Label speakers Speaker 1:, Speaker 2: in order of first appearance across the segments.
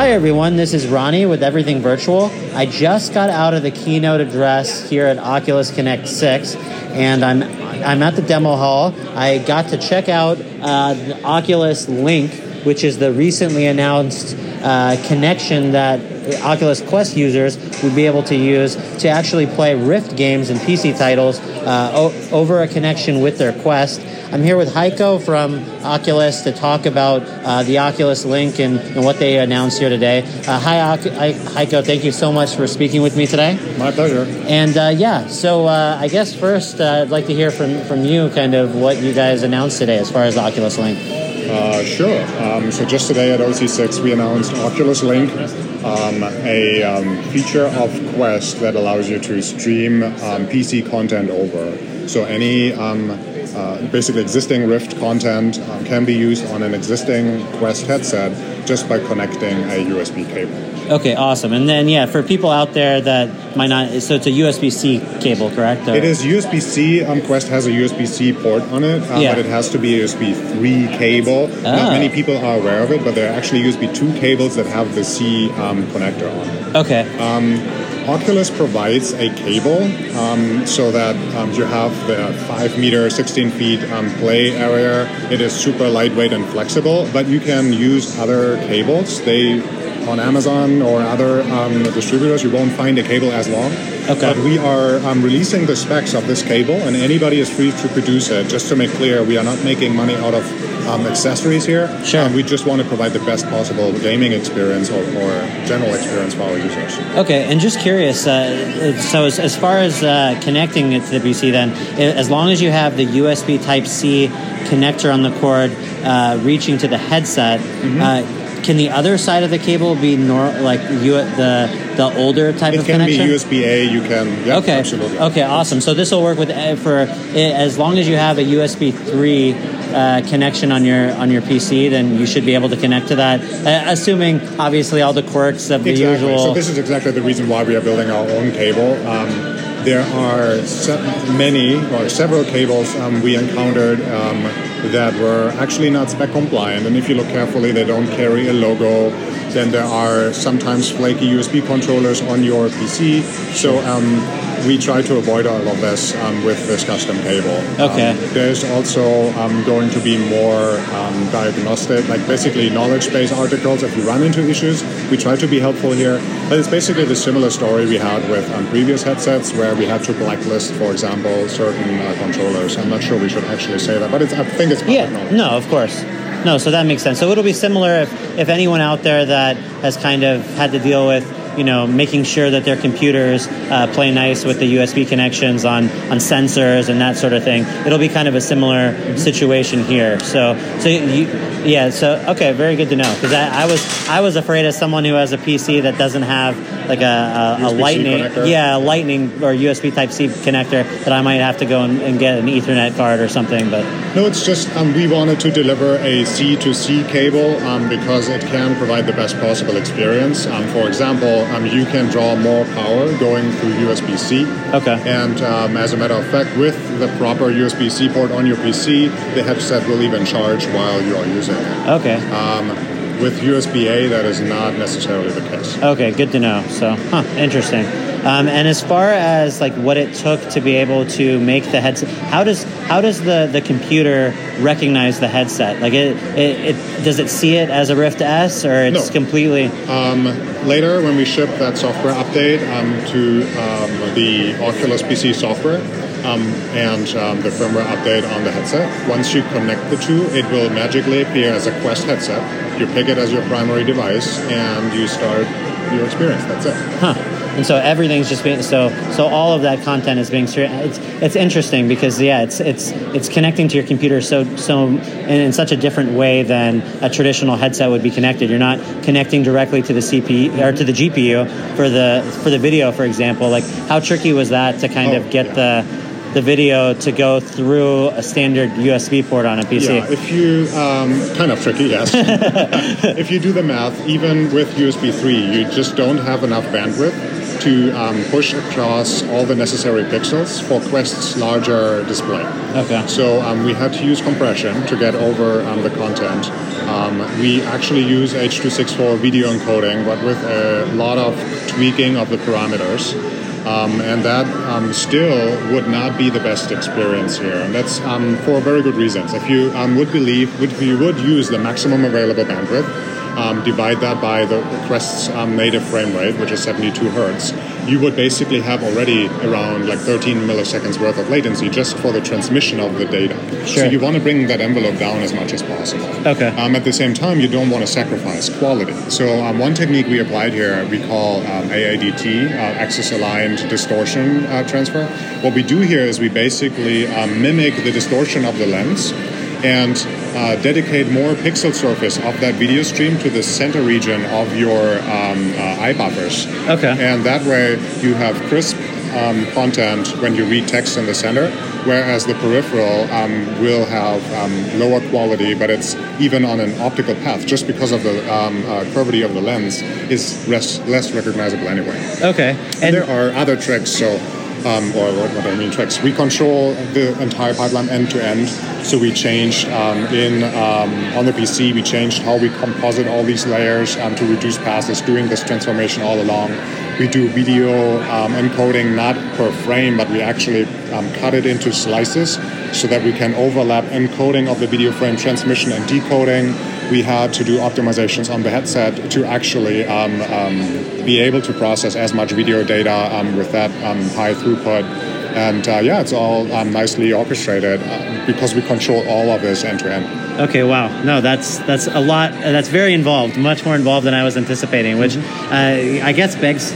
Speaker 1: Hi, everyone. This is Ronnie with Everything Virtual. I just got out of the keynote address here at Oculus Connect 6, and I'm I'm at the demo hall. I got to check out uh, the Oculus Link, which is the recently announced uh, connection that Oculus Quest users would be able to use to actually play Rift games and PC titles uh, o- over a connection with their Quest. I'm here with Heiko from Oculus to talk about uh, the Oculus Link and, and, what they announced here today. Uh, hi, Heiko. Thank you so much for speaking with me today.
Speaker 2: My pleasure.
Speaker 1: And uh, yeah, so uh, I guess first uh, I'd like to hear from, from you kind of what you guys announced today as far as the Oculus Link.
Speaker 2: Uh, sure. Um, so just today at OC6, we announced Oculus Link, um, a um, feature of Quest that allows you to stream um, PC content over. So any um, uh, basically existing Rift content um, can be used on an existing Quest headset just by connecting a USB cable.
Speaker 1: Okay, awesome. And then, yeah, for people out there that might not, so it's a USB C cable, correct?
Speaker 2: Or? It is USB C. Um, Quest has a USB C port on it, um, yeah. but it has to be a USB 3 cable. Oh. Not many people are aware of it, but there are actually USB 2 cables that have the C um, connector on it.
Speaker 1: Okay.
Speaker 2: Oculus provides a cable um, so that um, you have the 5 meter, 16 feet um, play area. It is super lightweight and flexible, but you can use other cables. They on Amazon or other um, distributors, you won't find a cable as long.
Speaker 1: Okay.
Speaker 2: But we are um, releasing the specs of this cable, and anybody is free to produce it. Just to make clear, we are not making money out of um, accessories here.
Speaker 1: Sure.
Speaker 2: Um, we just want to provide the best possible gaming experience or, or general experience for our users.
Speaker 1: Okay, and just curious, uh, so as, as, far as uh, connecting it to the PC, then, as long as you have the USB Type C connector on the cord uh, reaching to the headset, mm-hmm. Can the other side of the cable be nor- like you the the older type
Speaker 2: it
Speaker 1: of connection?
Speaker 2: It can be USB A. You can. Yeah,
Speaker 1: okay.
Speaker 2: Absolutely.
Speaker 1: Okay. Awesome. So this will work with uh, for as long as you have a USB three uh, connection on your on your PC, then you should be able to connect to that. Uh, assuming obviously all the quirks of the
Speaker 2: exactly.
Speaker 1: usual.
Speaker 2: So this is exactly the reason why we are building our own cable. Um, there are se- many or several cables um, we encountered um, that were actually not spec compliant, and if you look carefully, they don't carry a logo. Then there are sometimes flaky USB controllers on your PC. So um, we try to avoid all of this um, with this custom cable.
Speaker 1: Okay.
Speaker 2: Um, there's also um, going to be more um, diagnostic, like basically knowledge-based articles. If you run into issues, we try to be helpful here. But it's basically the similar story we had with um, previous headsets where we had to blacklist, for example, certain uh, controllers. I'm not sure we should actually say that, but I think it's
Speaker 1: yeah.
Speaker 2: Knowledge.
Speaker 1: No, of course. No, so that makes sense. So it'll be similar if, if anyone out there that has kind of had to deal with you know, making sure that their computers uh, play nice with the USB connections on, on sensors and that sort of thing. It'll be kind of a similar mm-hmm. situation here. So, so you, yeah, so okay, very good to know because I, I, was I was afraid as someone who has a PC that doesn't have like a, a, a lightning,
Speaker 2: connector.
Speaker 1: yeah, a lightning or USB Type C connector that I might have to go and, and, get an Ethernet card or something. But
Speaker 2: no, it's just um, we wanted to deliver a C to C cable um, because it can provide the best possible experience. Um, for example, um, you can draw more power going through USB C.
Speaker 1: Okay.
Speaker 2: And um, as a matter of fact, with the proper USB C port on your PC, the headset will even charge while you are using it.
Speaker 1: Okay.
Speaker 2: Um, with USB A, that is not necessarily the case.
Speaker 1: Okay, good to know. So, huh, interesting. Um, and as far as like what it took to be able to make the headset, how does how does the, the computer recognize the headset? Like it, it, it does it see it as a Rift S or it's
Speaker 2: no.
Speaker 1: completely?
Speaker 2: Um, later, when we ship that software update um, to um, the Oculus PC software, um, and um, the firmware update on the headset. Once you connect the two, it will magically appear as a Quest headset. You pick it as your primary device, and you start your experience. That's it.
Speaker 1: Huh and so everything's just being so so all of that content is being it's it's interesting because yeah it's it's it's connecting to your computer so so in, in such a different way than a traditional headset would be connected you're not connecting directly to the CPU or to the GPU for the for the video for example like how tricky was that to kind
Speaker 2: oh,
Speaker 1: of get
Speaker 2: yeah.
Speaker 1: the the video to go through a standard USB port on a PC.
Speaker 2: Yeah, if you um, kind of tricky, yes. if you do the math, even with USB 3, you just don't have enough bandwidth to um, push across all the necessary pixels for Quest's larger display.
Speaker 1: Okay.
Speaker 2: So um, we had to use compression to get over um, the content. Um, we actually use H.264 video encoding, but with a lot of tweaking of the parameters. Um, and that um, still would not be the best experience here, and that's um, for very good reasons. If you um, would believe, if you would use the maximum available bandwidth, um, divide that by the Quest's um, native frame rate, which is 72 hertz, you would basically have already around like 13 milliseconds worth of latency just for the transmission of the data.
Speaker 1: Sure.
Speaker 2: So you want to bring that envelope down as much as possible.
Speaker 1: Okay.
Speaker 2: Um, at the same time, you don't want to sacrifice quality. So um, one technique we applied here we call um, AADT, uh, axis aligned distortion uh, transfer. What we do here is we basically um, mimic the distortion of the lens and uh, dedicate more pixel surface of that video stream to the center region of your um, uh, eye buffers.
Speaker 1: Okay.
Speaker 2: And that way you have crisp um, content when you read text in the center, whereas the peripheral um, will have um, lower quality, but it's even on an optical path, just because of the um, uh, curvature of the lens, is less, less recognizable anyway.
Speaker 1: Okay.
Speaker 2: And there are other tricks, so um, or what, I mean tricks. We control the entire pipeline end to end. So we changed um, in um, on the PC. We changed how we composite all these layers um, to reduce passes, doing this transformation all along. We do video um, encoding not per frame, but we actually um, cut it into slices so that we can overlap encoding of the video frame transmission and decoding we had to do optimizations on the headset to actually um, um, be able to process as much video data um, with that um, high throughput. And uh, yeah, it's all um, nicely orchestrated uh, because we control all of this end to end.
Speaker 1: Okay, wow. No, that's that's a lot. That's very involved, much more involved than I was anticipating. Which uh, I guess begs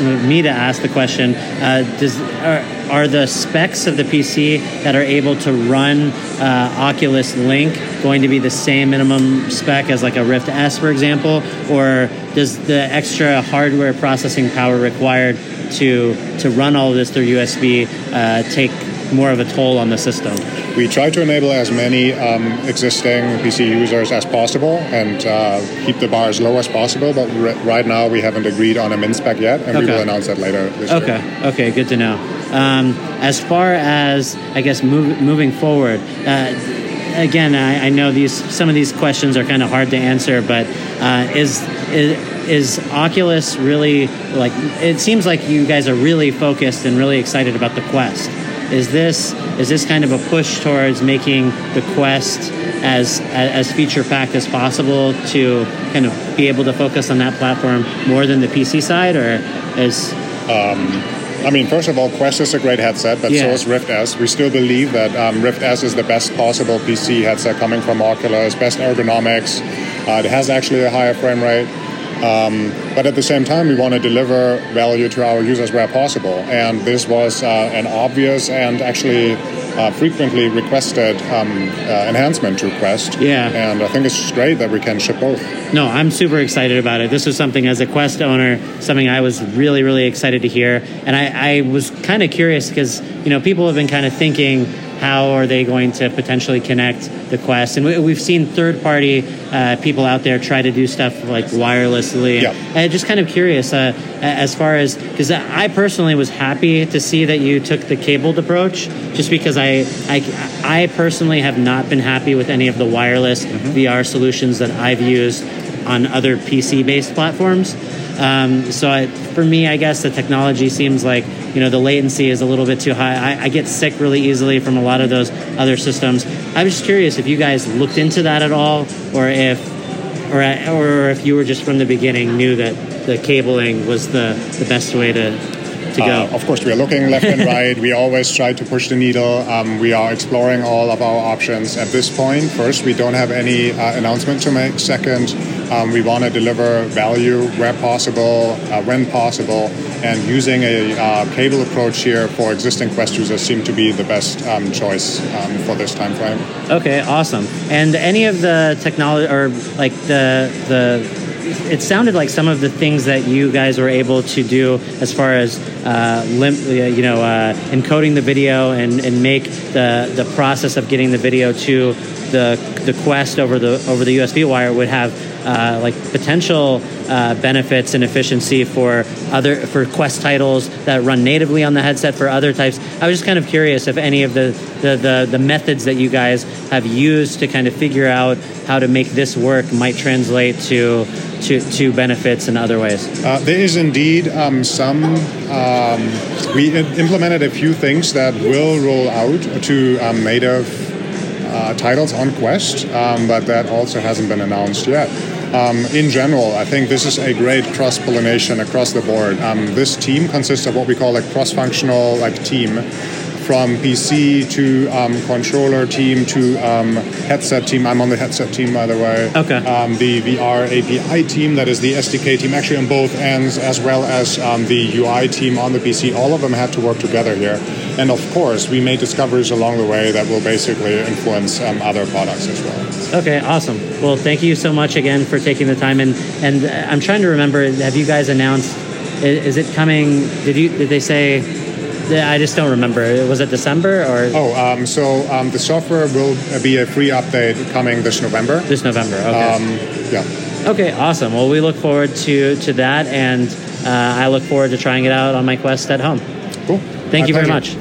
Speaker 1: me to ask the question: uh, Does are, are the specs of the PC that are able to run uh, Oculus Link going to be the same minimum spec as like a Rift S, for example, or does the extra hardware processing power required to to run all of this through USB uh, take more of a toll on the system?
Speaker 2: We try to enable as many um, existing PC users as possible and uh, keep the bar as low as possible. But r- right now, we haven't agreed on a min spec yet, and we will announce that later this year.
Speaker 1: Okay, okay, good to know. Um, as far as I guess move, moving forward, uh, again, I, I know these some of these questions are kind of hard to answer, but uh, is, is is Oculus really like? It seems like you guys are really focused and really excited about the Quest. Is this is this kind of a push towards making the Quest as as feature packed as possible to kind of be able to focus on that platform more than the PC side, or is
Speaker 2: I mean, first of all, Quest is a great headset, but so is Rift S. We still believe that um, Rift S is the best possible PC headset coming from Oculus, best ergonomics. Uh, it has actually a higher frame rate. Um, but at the same time, we want to deliver value to our users where possible. And this was uh, an obvious and actually uh, frequently requested um, uh, enhancement to Quest.
Speaker 1: Yeah.
Speaker 2: And I think it's just great that we can ship both.
Speaker 1: No, I'm super excited about it. This was something as a Quest owner, something I was really, really excited to hear. And I, I was kind of curious because, you know, people have been kind of thinking, how are they going to potentially connect the Quest? And we, we've seen third party uh, people out there try to do stuff like wirelessly.
Speaker 2: Yeah.
Speaker 1: And just kind of curious uh, as far as, because I personally was happy to see that you took the cabled approach, just because I, I, I personally have not been happy with any of the wireless VR solutions that I've used on other PC based platforms. Um, so I, for me, I guess the technology seems like you know the latency is a little bit too high. I, I get sick really easily from a lot of those other systems. I was just curious if you guys looked into that at all, or if or or if you were just from the beginning knew that the cabling was the the best way to to go.
Speaker 2: Uh, of course, we are looking left and right. We always try to push the needle. Um, we are exploring all of our options at this point. First, we don't have any uh, announcement to make. Second, um, we want to deliver value where possible, uh, when possible, and using a uh, cable approach here for existing Quest users seemed to be the best um, choice um, for this time frame.
Speaker 1: Okay, awesome. And any of the technology or like the the it sounded like some of the things that you guys were able to do as far as uh, lim- you know uh, encoding the video and, and make the the process of getting the video to the the Quest over the over the USB wire would have uh, like potential uh, benefits and efficiency for other for Quest titles that run natively on the headset for other types. I was just kind of curious if any of the the, the, the methods that you guys have used to kind of figure out how to make this work might translate to to, to benefits in other ways.
Speaker 2: Uh, there is indeed um, some. Um, we implemented a few things that will roll out to um, native uh, titles on Quest, um, but that also hasn't been announced yet. Um, in general, I think this is a great cross pollination across the board. Um, this team consists of what we call a cross functional like team from PC to um, controller team to um, headset team. I'm on the headset team, by the way.
Speaker 1: Okay.
Speaker 2: Um, the VR API team, that is the SDK team, actually on both ends, as well as um, the UI team on the PC. All of them had to work together here. And of course, we made discoveries along the way that will basically influence um, other products as well.
Speaker 1: Okay, awesome. Well, thank you so much again for taking the time. And and I'm trying to remember. Have you guys announced? Is it coming? Did you? Did they say? I just don't remember. Was it December or?
Speaker 2: Oh, um, so um, the software will be a free update coming this November.
Speaker 1: This November. Okay.
Speaker 2: Um, yeah.
Speaker 1: Okay, awesome. Well, we look forward to to that, and uh, I look forward to trying it out on my Quest at home.
Speaker 2: Cool.
Speaker 1: Thank
Speaker 2: My
Speaker 1: you very much.